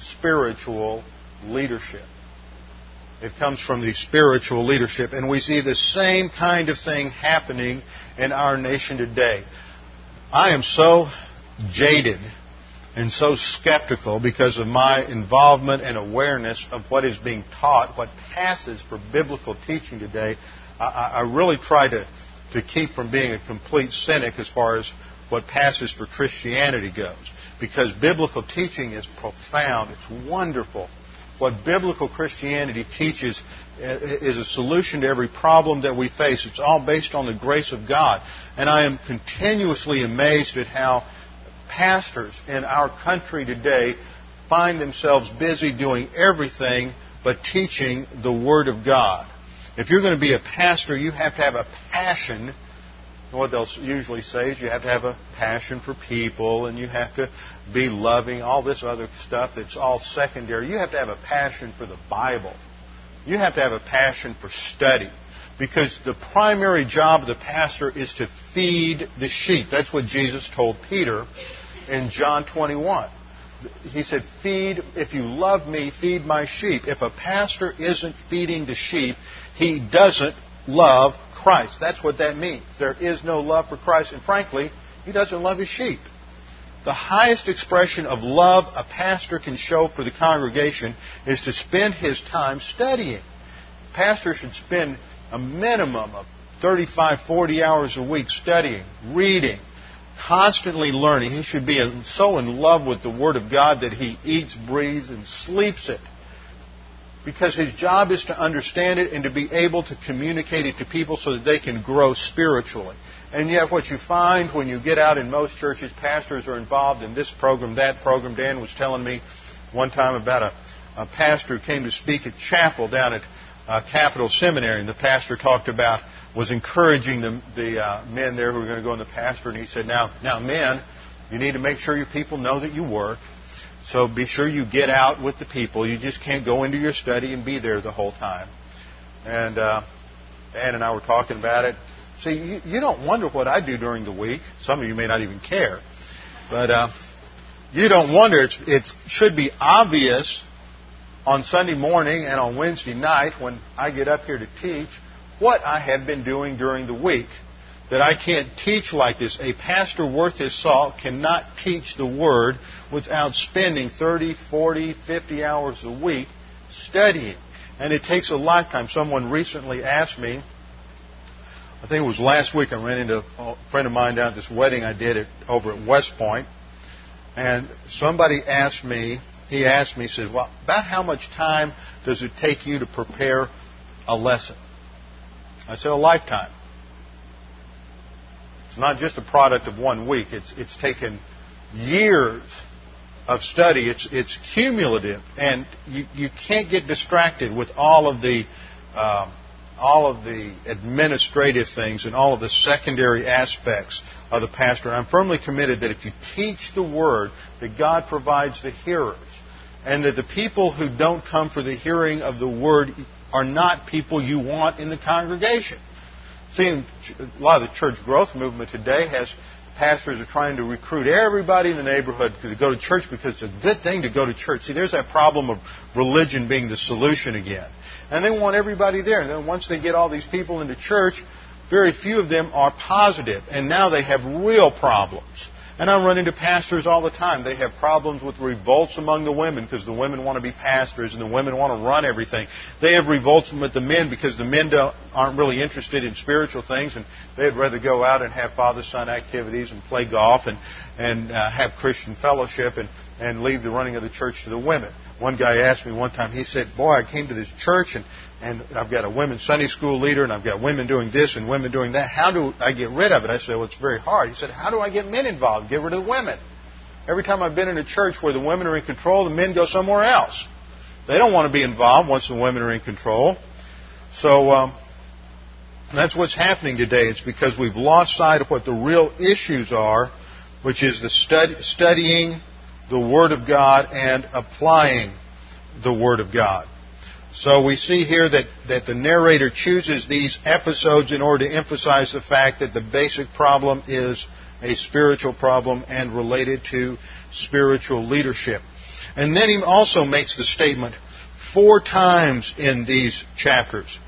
spiritual leadership. It comes from the spiritual leadership. And we see the same kind of thing happening in our nation today. I am so jaded and so skeptical because of my involvement and awareness of what is being taught, what passes for biblical teaching today. I, I really try to, to keep from being a complete cynic as far as what passes for Christianity goes. Because biblical teaching is profound, it's wonderful. What biblical Christianity teaches uh, is a solution to every problem that we face. It's all based on the grace of God. And I am continuously amazed at how pastors in our country today find themselves busy doing everything but teaching the Word of God. If you're going to be a pastor, you have to have a passion. What they'll usually say is you have to have a passion for people and you have to be loving, all this other stuff that's all secondary. You have to have a passion for the Bible. You have to have a passion for study because the primary job of the pastor is to feed the sheep. That's what Jesus told Peter in John 21. He said, Feed, if you love me, feed my sheep. If a pastor isn't feeding the sheep, he doesn't love Christ. That's what that means. There is no love for Christ, and frankly, he doesn't love his sheep. The highest expression of love a pastor can show for the congregation is to spend his time studying. A pastor should spend a minimum of 35, 40 hours a week studying, reading, constantly learning. He should be so in love with the Word of God that he eats, breathes, and sleeps it. Because his job is to understand it and to be able to communicate it to people so that they can grow spiritually. And yet, what you find when you get out in most churches, pastors are involved in this program, that program. Dan was telling me one time about a, a pastor who came to speak at chapel down at uh, Capital Seminary, and the pastor talked about was encouraging the, the uh, men there who were going to go in the pastor, and he said, "Now, now, men, you need to make sure your people know that you work. So be sure you get out with the people. You just can't go into your study and be there the whole time." And uh, Dan and I were talking about it. See, you, you don't wonder what I do during the week. Some of you may not even care, but uh, you don't wonder. It's, it should be obvious on Sunday morning and on Wednesday night when I get up here to teach what I have been doing during the week. That I can't teach like this. A pastor worth his salt cannot teach the Word without spending 30, 40, 50 hours a week studying. And it takes a lifetime. Someone recently asked me, I think it was last week, I ran into a friend of mine down at this wedding I did at, over at West And somebody asked me, he asked me, he said, well, about how much time does it take you to prepare a lesson? I said, a lifetime. It's not just a product of one week. It's, it's taken years of study. It's, it's cumulative, and you, you can't get distracted with all of the uh, all of the administrative things and all of the secondary aspects of the pastor. I'm firmly committed that if you teach the word, that God provides the hearers, and that the people who don't come for the hearing of the word are not people you want in the congregation. See, a lot of the church growth movement today has pastors are trying to recruit everybody in the neighborhood to go to church because it's a good thing to go to church. See, there's that problem of religion being the solution again. And they want everybody there. And then once they get all these people into church, very few of them are positive. And now they have real problems. And I run into pastors all the time. They have problems with revolts among the women because the women want to be pastors and the women want to run everything. They have revolts with the men because the men aren't really interested in spiritual things and they'd rather go out and have father-son activities and play golf and, and uh, have Christian fellowship and, and leave the running of the church to the women. One guy asked me one time, he said, Boy, I came to this church and and I've got a women's Sunday school leader, and I've got women doing this and women doing that. How do I get rid of it? I said, well, it's very hard. He said, how do I get men involved? Get rid of the women. Every time I've been in a church where the women are in control, the men go somewhere else. They don't want to be involved once the women are in control. So um, that's what's happening today. It's because we've lost sight of what the real issues are, which is the stud- studying the Word of God and applying the Word of God. So we see here that, that the narrator chooses these episodes in order to emphasize the fact that the basic problem is a spiritual problem and related to spiritual leadership. And then he also makes the statement four times in these chapters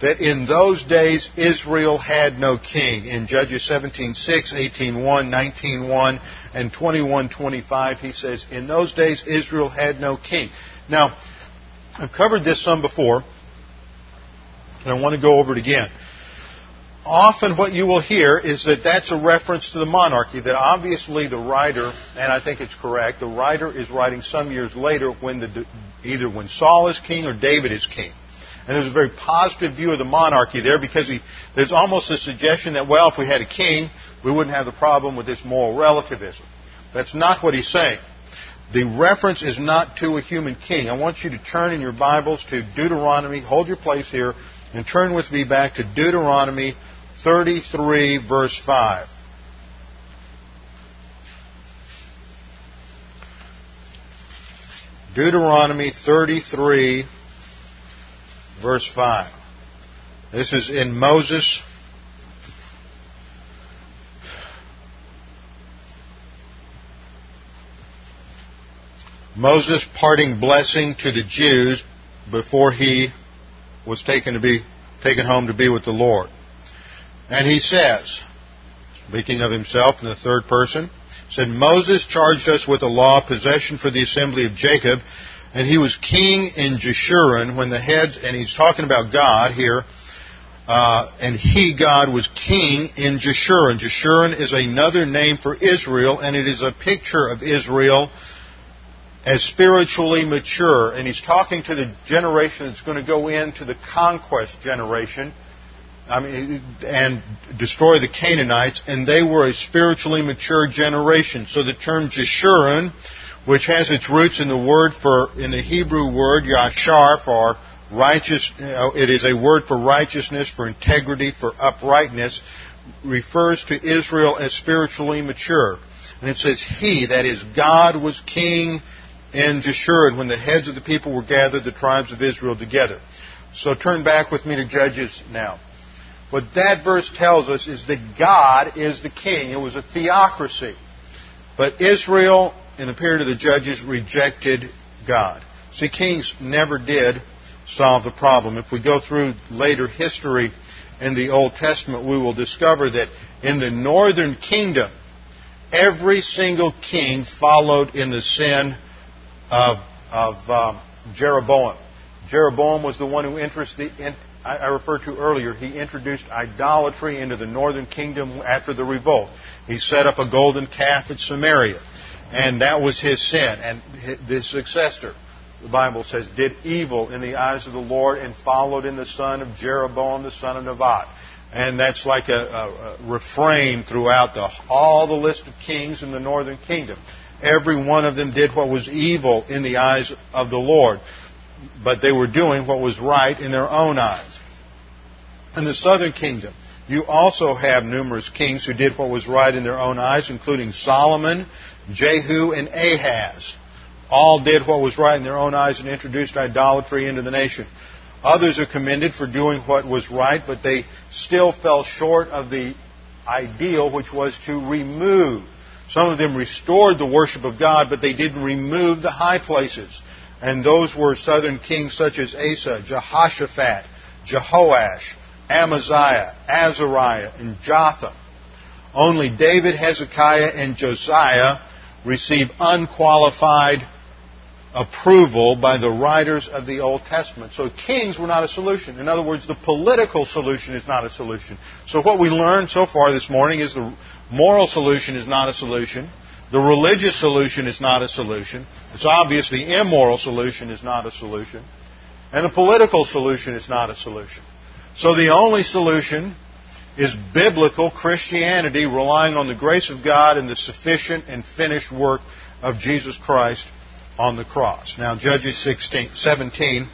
that in those days Israel had no king. In Judges 17:6, 18:1, 19:1, and 21:25 he says, "In those days Israel had no king." Now, I've covered this some before, and I want to go over it again. Often what you will hear is that that's a reference to the monarchy, that obviously the writer, and I think it's correct, the writer is writing some years later when the, either when Saul is king or David is king. And there's a very positive view of the monarchy there because he, there's almost a suggestion that, well, if we had a king, we wouldn't have the problem with this moral relativism. That's not what he's saying. The reference is not to a human king. I want you to turn in your Bibles to Deuteronomy. Hold your place here and turn with me back to Deuteronomy 33, verse 5. Deuteronomy 33, verse 5. This is in Moses' Moses parting blessing to the Jews before he was taken to be taken home to be with the Lord. And he says, speaking of himself in the third person, said, Moses charged us with the law of possession for the assembly of Jacob, and he was king in Jeshurun when the heads, and he's talking about God here, uh, and he, God, was king in Jeshurun. Jeshurun is another name for Israel, and it is a picture of Israel as spiritually mature. And he's talking to the generation that's going to go into the conquest generation. I mean, and destroy the Canaanites, and they were a spiritually mature generation. So the term Jeshurun, which has its roots in the word for, in the Hebrew word Yashar for righteous, uh, it is a word for righteousness, for integrity, for uprightness, refers to Israel as spiritually mature. And it says, He, that is, God was king in Jeshurun when the heads of the people were gathered, the tribes of Israel together. So turn back with me to Judges now. What that verse tells us is that God is the king. It was a theocracy. But Israel, in the period of the judges, rejected God. See, kings never did solve the problem. If we go through later history in the Old Testament, we will discover that in the northern kingdom, every single king followed in the sin of, of um, Jeroboam. Jeroboam was the one who the, I referred to earlier. He introduced idolatry into the northern kingdom after the revolt. He set up a golden calf at Samaria, and that was his sin. And the successor, the Bible says, did evil in the eyes of the Lord and followed in the son of Jeroboam, the son of Nebat. And that's like a, a, a refrain throughout the, all the list of kings in the northern kingdom. Every one of them did what was evil in the eyes of the Lord, but they were doing what was right in their own eyes. In the southern kingdom, you also have numerous kings who did what was right in their own eyes, including Solomon, Jehu, and Ahaz. All did what was right in their own eyes and introduced idolatry into the nation. Others are commended for doing what was right, but they still fell short of the ideal, which was to remove some of them restored the worship of God, but they didn't remove the high places. And those were southern kings such as Asa, Jehoshaphat, Jehoash, Amaziah, Azariah, and Jotham. Only David, Hezekiah, and Josiah received unqualified approval by the writers of the Old Testament. So kings were not a solution. In other words, the political solution is not a solution. So what we learned so far this morning is the moral solution is not a solution. The religious solution is not a solution. It's obvious the immoral solution is not a solution. And the political solution is not a solution. So the only solution is biblical Christianity relying on the grace of God and the sufficient and finished work of Jesus Christ on the cross. Now, Judges 16, 17,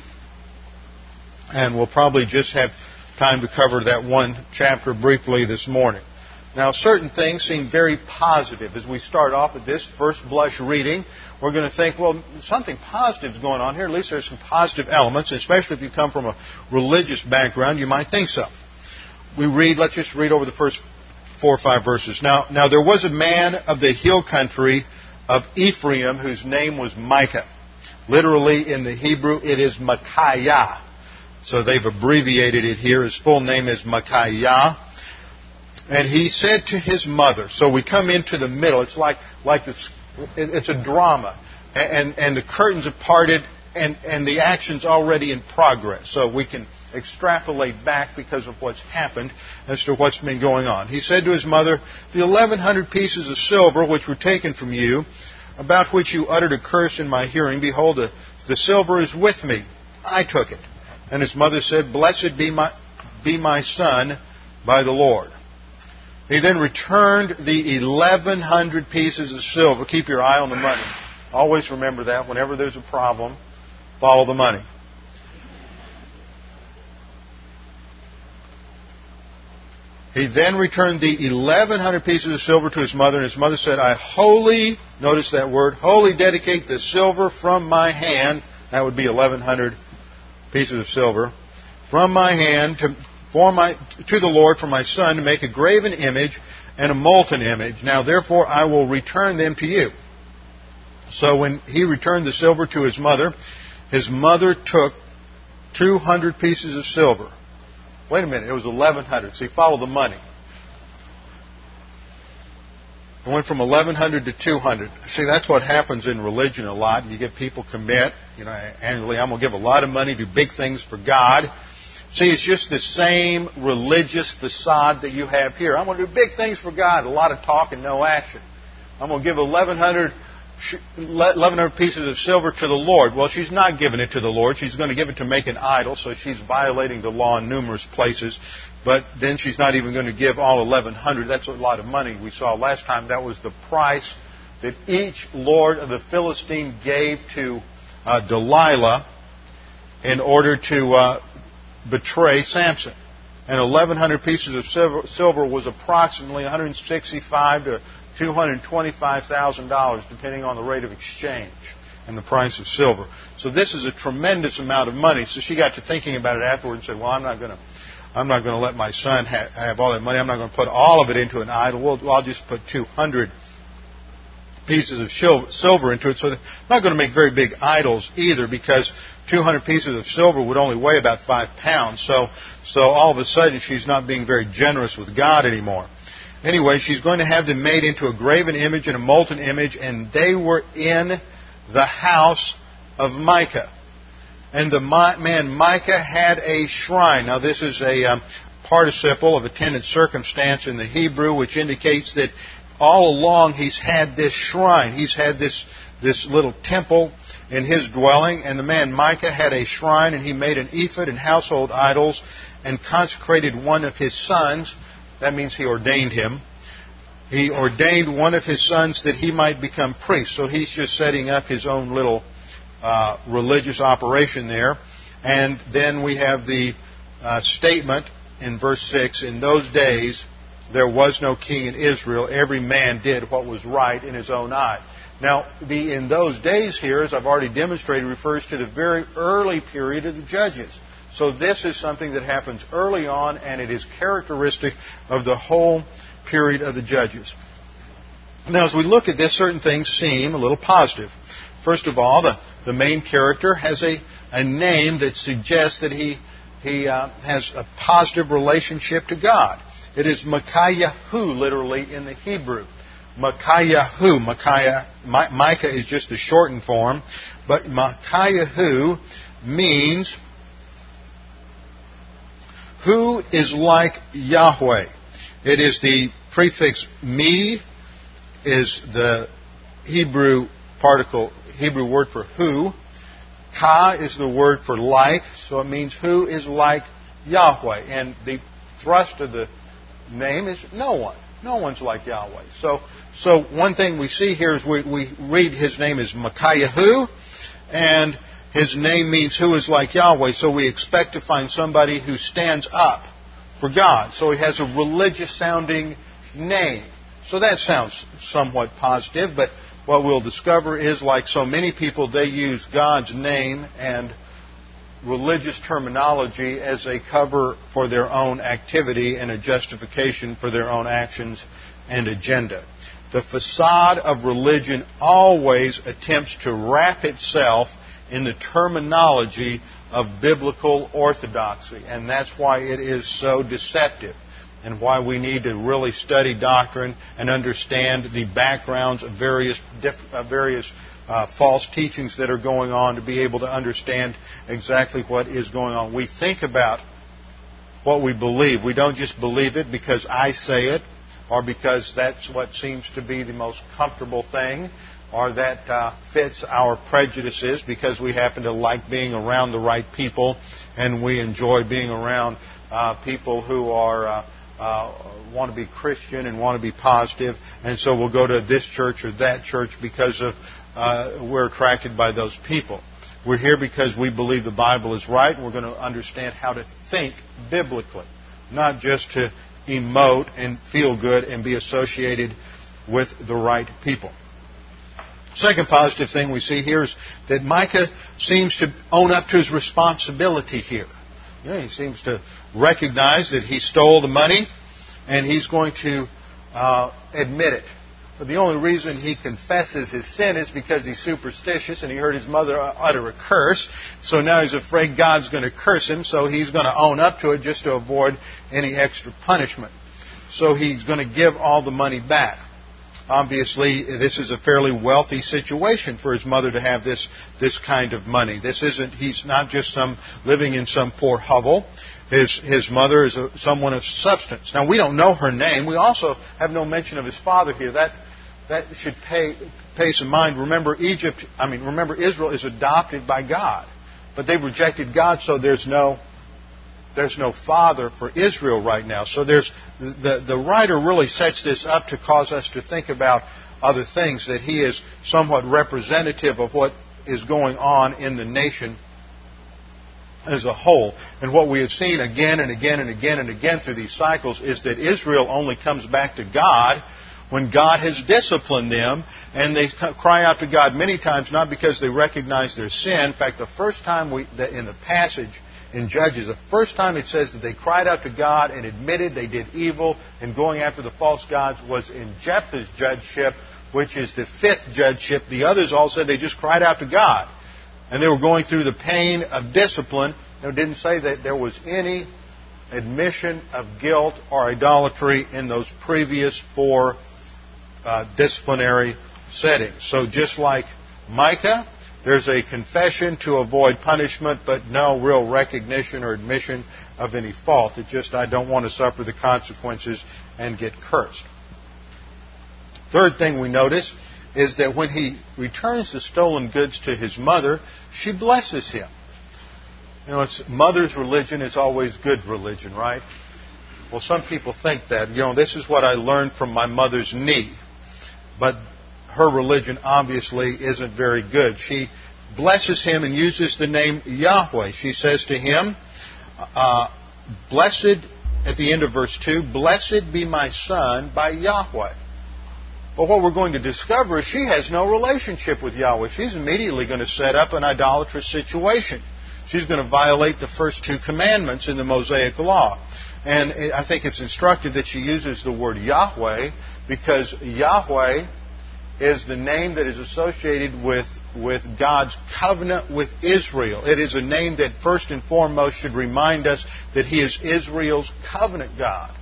and we'll probably just have time to cover that one chapter briefly this morning. Now, certain things seem very positive. As we start off with this first blush reading, we're going to think, well, something positive is going on here. At least there's some positive elements, especially if you come from a religious background, you might think so. We read, let's just read over the first four or five verses. Now, now there was a man of the hill country of Ephraim whose name was Micah. Literally in the Hebrew, it is Micaiah. So they've abbreviated it here. His full name is Micaiah and he said to his mother, so we come into the middle. It's like, like this, it's a drama. And, and the curtains are parted and, and the action's already in progress. So we can extrapolate back because of what's happened as to what's been going on. He said to his mother, The 1100 pieces of silver which were taken from you, about which you uttered a curse in my hearing, behold, the silver is with me. I took it. And his mother said, Blessed be my, be my son by the Lord. He then returned the 1,100 pieces of silver. Keep your eye on the money. Always remember that. Whenever there's a problem, follow the money. He then returned the 1,100 pieces of silver to his mother, and his mother said, I wholly, notice that word, wholly dedicate the silver from my hand. That would be 1,100 pieces of silver. From my hand to, for my, to the Lord for my son to make a graven image and a molten image. Now therefore I will return them to you. So when he returned the silver to his mother, his mother took 200 pieces of silver. Wait a minute, it was 1100. See, follow the money. It went from 1100 to 200. See, that's what happens in religion a lot. You get people commit, you know, annually, I'm going to give a lot of money, do big things for God. See, it's just the same religious facade that you have here. I'm going to do big things for God, a lot of talk and no action. I'm going to give 1100 1100 pieces of silver to the Lord. Well, she's not giving it to the Lord. She's going to give it to make an idol, so she's violating the law in numerous places. But then she's not even going to give all 1100. That's a lot of money. We saw last time that was the price that each lord of the Philistine gave to uh, Delilah in order to uh, betray Samson. And 1100 pieces of silver, was approximately 165 to $225,000, depending on the rate of exchange and the price of silver. So this is a tremendous amount of money. So she got to thinking about it afterward and said, "Well, I'm not going to." I'm not going to let my son have, have all that money. I'm not going to put all of it into an idol. Well, I'll just put 200 pieces of silver into it. So I'm not going to make very big idols either because 200 pieces of silver would only weigh about five pounds. So, so all of a sudden she's not being very generous with God anymore. Anyway, she's going to have them made into a graven image and a molten image, and they were in the house of Micah. And the man Micah had a shrine. Now, this is a um, participle of attendant circumstance in the Hebrew, which indicates that all along he's had this shrine. He's had this, this little temple in his dwelling, and the man Micah had a shrine, and he made an ephod and household idols, and consecrated one of his sons that means he ordained him. He ordained one of his sons that he might become priest. So he's just setting up his own little uh, religious operation there. And then we have the uh, statement in verse 6 In those days there was no king in Israel. Every man did what was right in his own eye. Now, the in those days here, as I've already demonstrated, refers to the very early period of the judges. So this is something that happens early on, and it is characteristic of the whole period of the Judges. Now, as we look at this, certain things seem a little positive. First of all, the, the main character has a, a name that suggests that he, he uh, has a positive relationship to God. It is Micaiah-hu, literally, in the Hebrew. Micaiah-hu. Micaiah, Micah is just the shortened form, but Micaiah-hu means who is like Yahweh? It is the prefix me is the Hebrew particle, Hebrew word for who. Ka is the word for like, so it means who is like Yahweh. And the thrust of the name is no one. No one's like Yahweh. So, so one thing we see here is we, we read his name is Micaiah and his name means who is like Yahweh, so we expect to find somebody who stands up for God. So he has a religious sounding name. So that sounds somewhat positive, but what we'll discover is like so many people, they use God's name and religious terminology as a cover for their own activity and a justification for their own actions and agenda. The facade of religion always attempts to wrap itself in the terminology of biblical orthodoxy. And that's why it is so deceptive and why we need to really study doctrine and understand the backgrounds of various, uh, various uh, false teachings that are going on to be able to understand exactly what is going on. We think about what we believe. We don't just believe it because I say it or because that's what seems to be the most comfortable thing or that uh, fits our prejudices because we happen to like being around the right people and we enjoy being around uh, people who are uh, uh, want to be Christian and want to be positive, and so we'll go to this church or that church because of uh, we're attracted by those people. We're here because we believe the Bible is right, and we're going to understand how to think biblically, not just to emote and feel good and be associated with the right people. Second positive thing we see here is that Micah seems to own up to his responsibility here. You know, he seems to recognize that he stole the money, and he's going to uh, admit it. But the only reason he confesses his sin is because he's superstitious and he heard his mother utter a curse. So now he's afraid God's going to curse him, so he's going to own up to it just to avoid any extra punishment. So he's going to give all the money back. Obviously, this is a fairly wealthy situation for his mother to have this, this kind of money. This isn't, he's not just some living in some poor hovel. His, his mother is a, someone of substance. Now, we don't know her name. We also have no mention of his father here. That, that should pay, pay some mind. Remember, Egypt, I mean, remember, Israel is adopted by God. But they rejected God, so there's no, there's no father for Israel right now. So there's, the, the writer really sets this up to cause us to think about other things, that he is somewhat representative of what is going on in the nation as a whole. And what we have seen again and again and again and again through these cycles is that Israel only comes back to God when God has disciplined them, and they cry out to God many times, not because they recognize their sin. In fact, the first time we, in the passage in Judges, the first time it says that they cried out to God and admitted they did evil and going after the false gods was in Jephthah's judgeship, which is the fifth judgeship. The others all said they just cried out to God and they were going through the pain of discipline. It didn't say that there was any admission of guilt or idolatry in those previous four uh, disciplinary setting. So just like Micah, there's a confession to avoid punishment, but no real recognition or admission of any fault. It's just, I don't want to suffer the consequences and get cursed. Third thing we notice is that when he returns the stolen goods to his mother, she blesses him. You know, it's mother's religion is always good religion, right? Well, some people think that. You know, this is what I learned from my mother's knee. But her religion obviously isn't very good. She blesses him and uses the name Yahweh. She says to him, uh, Blessed, at the end of verse 2, Blessed be my son by Yahweh. But what we're going to discover is she has no relationship with Yahweh. She's immediately going to set up an idolatrous situation. She's going to violate the first two commandments in the Mosaic Law. And I think it's instructive that she uses the word Yahweh because Yahweh is the name that is associated with, with God's covenant with Israel. It is a name that first and foremost should remind us that He is Israel's covenant God.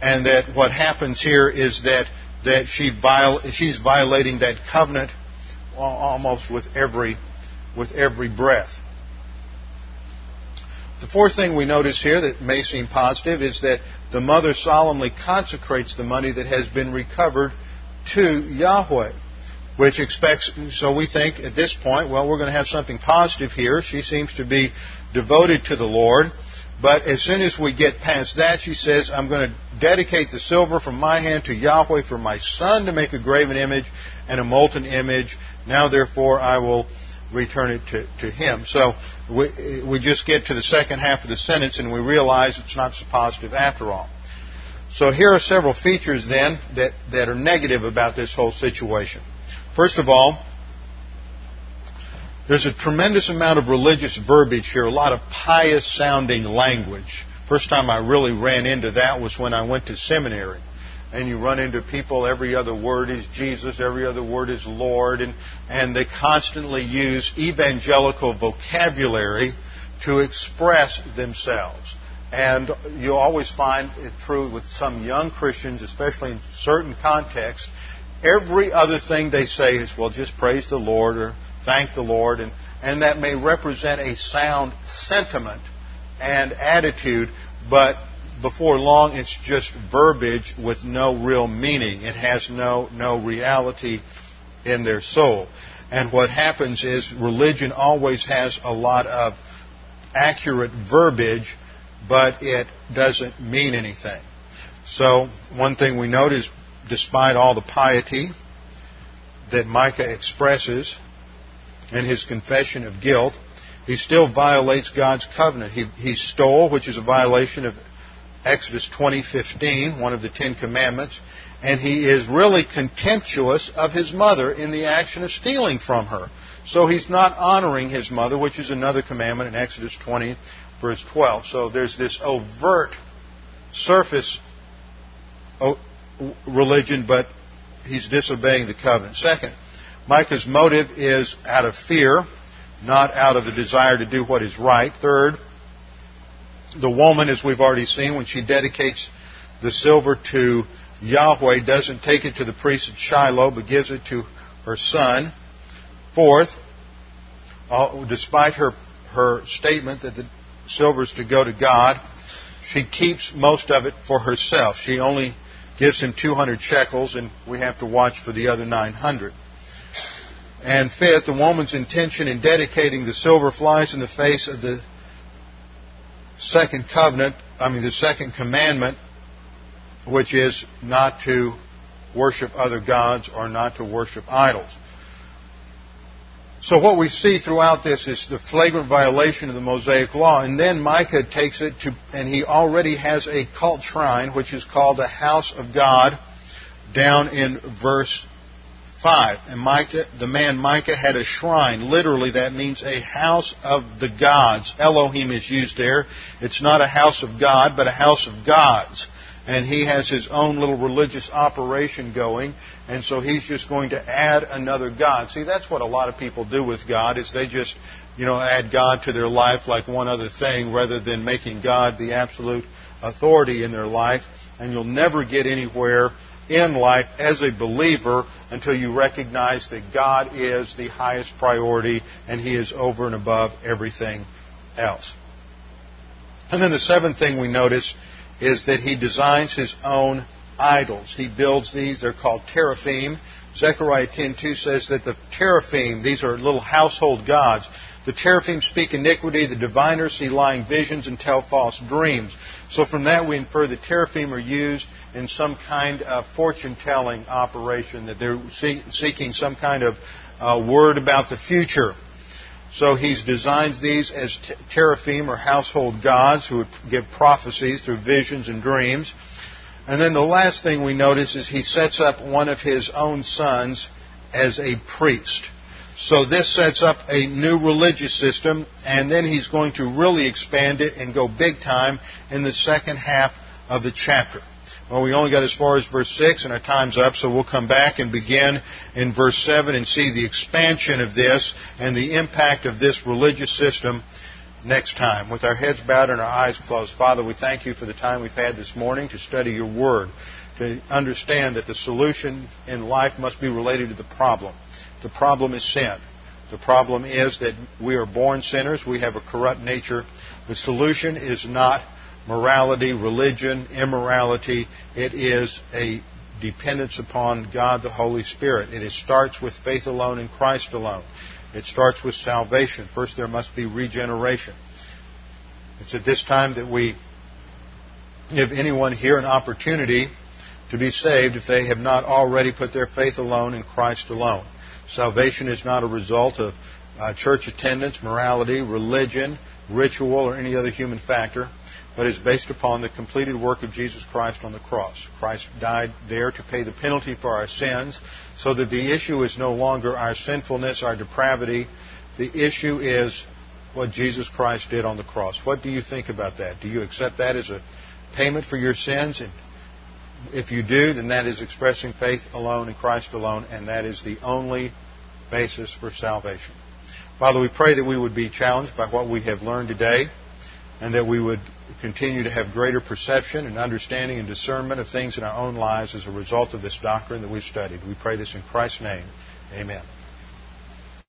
And that what happens here is that that she viol- she's violating that covenant almost with every, with every breath. The fourth thing we notice here that may seem positive is that the mother solemnly consecrates the money that has been recovered to Yahweh, which expects, so we think at this point, well, we're going to have something positive here. She seems to be devoted to the Lord. But as soon as we get past that, she says, I'm going to dedicate the silver from my hand to Yahweh for my son to make a graven image and a molten image. Now, therefore, I will return it to, to him. So we, we just get to the second half of the sentence and we realize it's not so positive after all. So here are several features then that, that are negative about this whole situation. First of all, there's a tremendous amount of religious verbiage here, a lot of pious sounding language. First time I really ran into that was when I went to seminary. And you run into people, every other word is Jesus, every other word is Lord, and, and they constantly use evangelical vocabulary to express themselves. And you always find it true with some young Christians, especially in certain contexts, every other thing they say is, well, just praise the Lord or thank the Lord, and, and that may represent a sound sentiment and attitude, but before long it's just verbiage with no real meaning. It has no, no reality in their soul. And what happens is religion always has a lot of accurate verbiage, but it doesn't mean anything. So, one thing we note is despite all the piety that Micah expresses, in his confession of guilt, he still violates God's covenant. He, he stole, which is a violation of Exodus 20:15, one of the Ten Commandments, and he is really contemptuous of his mother in the action of stealing from her. So he's not honoring his mother, which is another commandment in Exodus 20, verse 12. So there's this overt surface religion, but he's disobeying the covenant. Second, Micah's motive is out of fear, not out of the desire to do what is right. Third, the woman, as we've already seen, when she dedicates the silver to Yahweh, doesn't take it to the priest at Shiloh, but gives it to her son. Fourth, uh, despite her, her statement that the silver is to go to God, she keeps most of it for herself. She only gives him 200 shekels, and we have to watch for the other 900. And fifth, the woman's intention in dedicating the silver flies in the face of the second covenant, I mean, the second commandment, which is not to worship other gods or not to worship idols. So what we see throughout this is the flagrant violation of the Mosaic Law. And then Micah takes it to, and he already has a cult shrine, which is called the house of God, down in verse 5. And Micah, the man Micah had a shrine. Literally, that means a house of the gods. Elohim is used there. It's not a house of God, but a house of gods and he has his own little religious operation going, and so he's just going to add another God. See, that's what a lot of people do with God, is they just, you know, add God to their life like one other thing rather than making God the absolute authority in their life, and you'll never get anywhere in life as a believer until you recognize that God is the highest priority and He is over and above everything else. And then the seventh thing we notice is that he designs his own idols. He builds these. They're called teraphim. Zechariah 10:2 says that the teraphim, these are little household gods. The teraphim speak iniquity. The diviners see lying visions and tell false dreams. So from that we infer the teraphim are used in some kind of fortune-telling operation, that they're seeking some kind of uh, word about the future. So he designs these as teraphim or household gods who would give prophecies through visions and dreams. And then the last thing we notice is he sets up one of his own sons as a priest. So this sets up a new religious system, and then he's going to really expand it and go big time in the second half of the chapter. Well, we only got as far as verse 6, and our time's up, so we'll come back and begin in verse 7 and see the expansion of this and the impact of this religious system next time. With our heads bowed and our eyes closed, Father, we thank you for the time we've had this morning to study your word, to understand that the solution in life must be related to the problem. The problem is sin. The problem is that we are born sinners, we have a corrupt nature. The solution is not morality, religion, immorality. It is a dependence upon God the Holy Spirit. It starts with faith alone in Christ alone. It starts with salvation. First, there must be regeneration. It's at this time that we give anyone here an opportunity to be saved if they have not already put their faith alone in Christ alone. Salvation is not a result of uh, church attendance, morality, religion, ritual, or any other human factor but is based upon the completed work of Jesus Christ on the cross. Christ died there to pay the penalty for our sins, so that the issue is no longer our sinfulness, our depravity. The issue is what Jesus Christ did on the cross. What do you think about that? Do you accept that as a payment for your sins? And if you do, then that is expressing faith alone in Christ alone, and that is the only basis for salvation. Father, we pray that we would be challenged by what we have learned today, and that we would continue to have greater perception and understanding and discernment of things in our own lives as a result of this doctrine that we've studied. We pray this in Christ's name. Amen.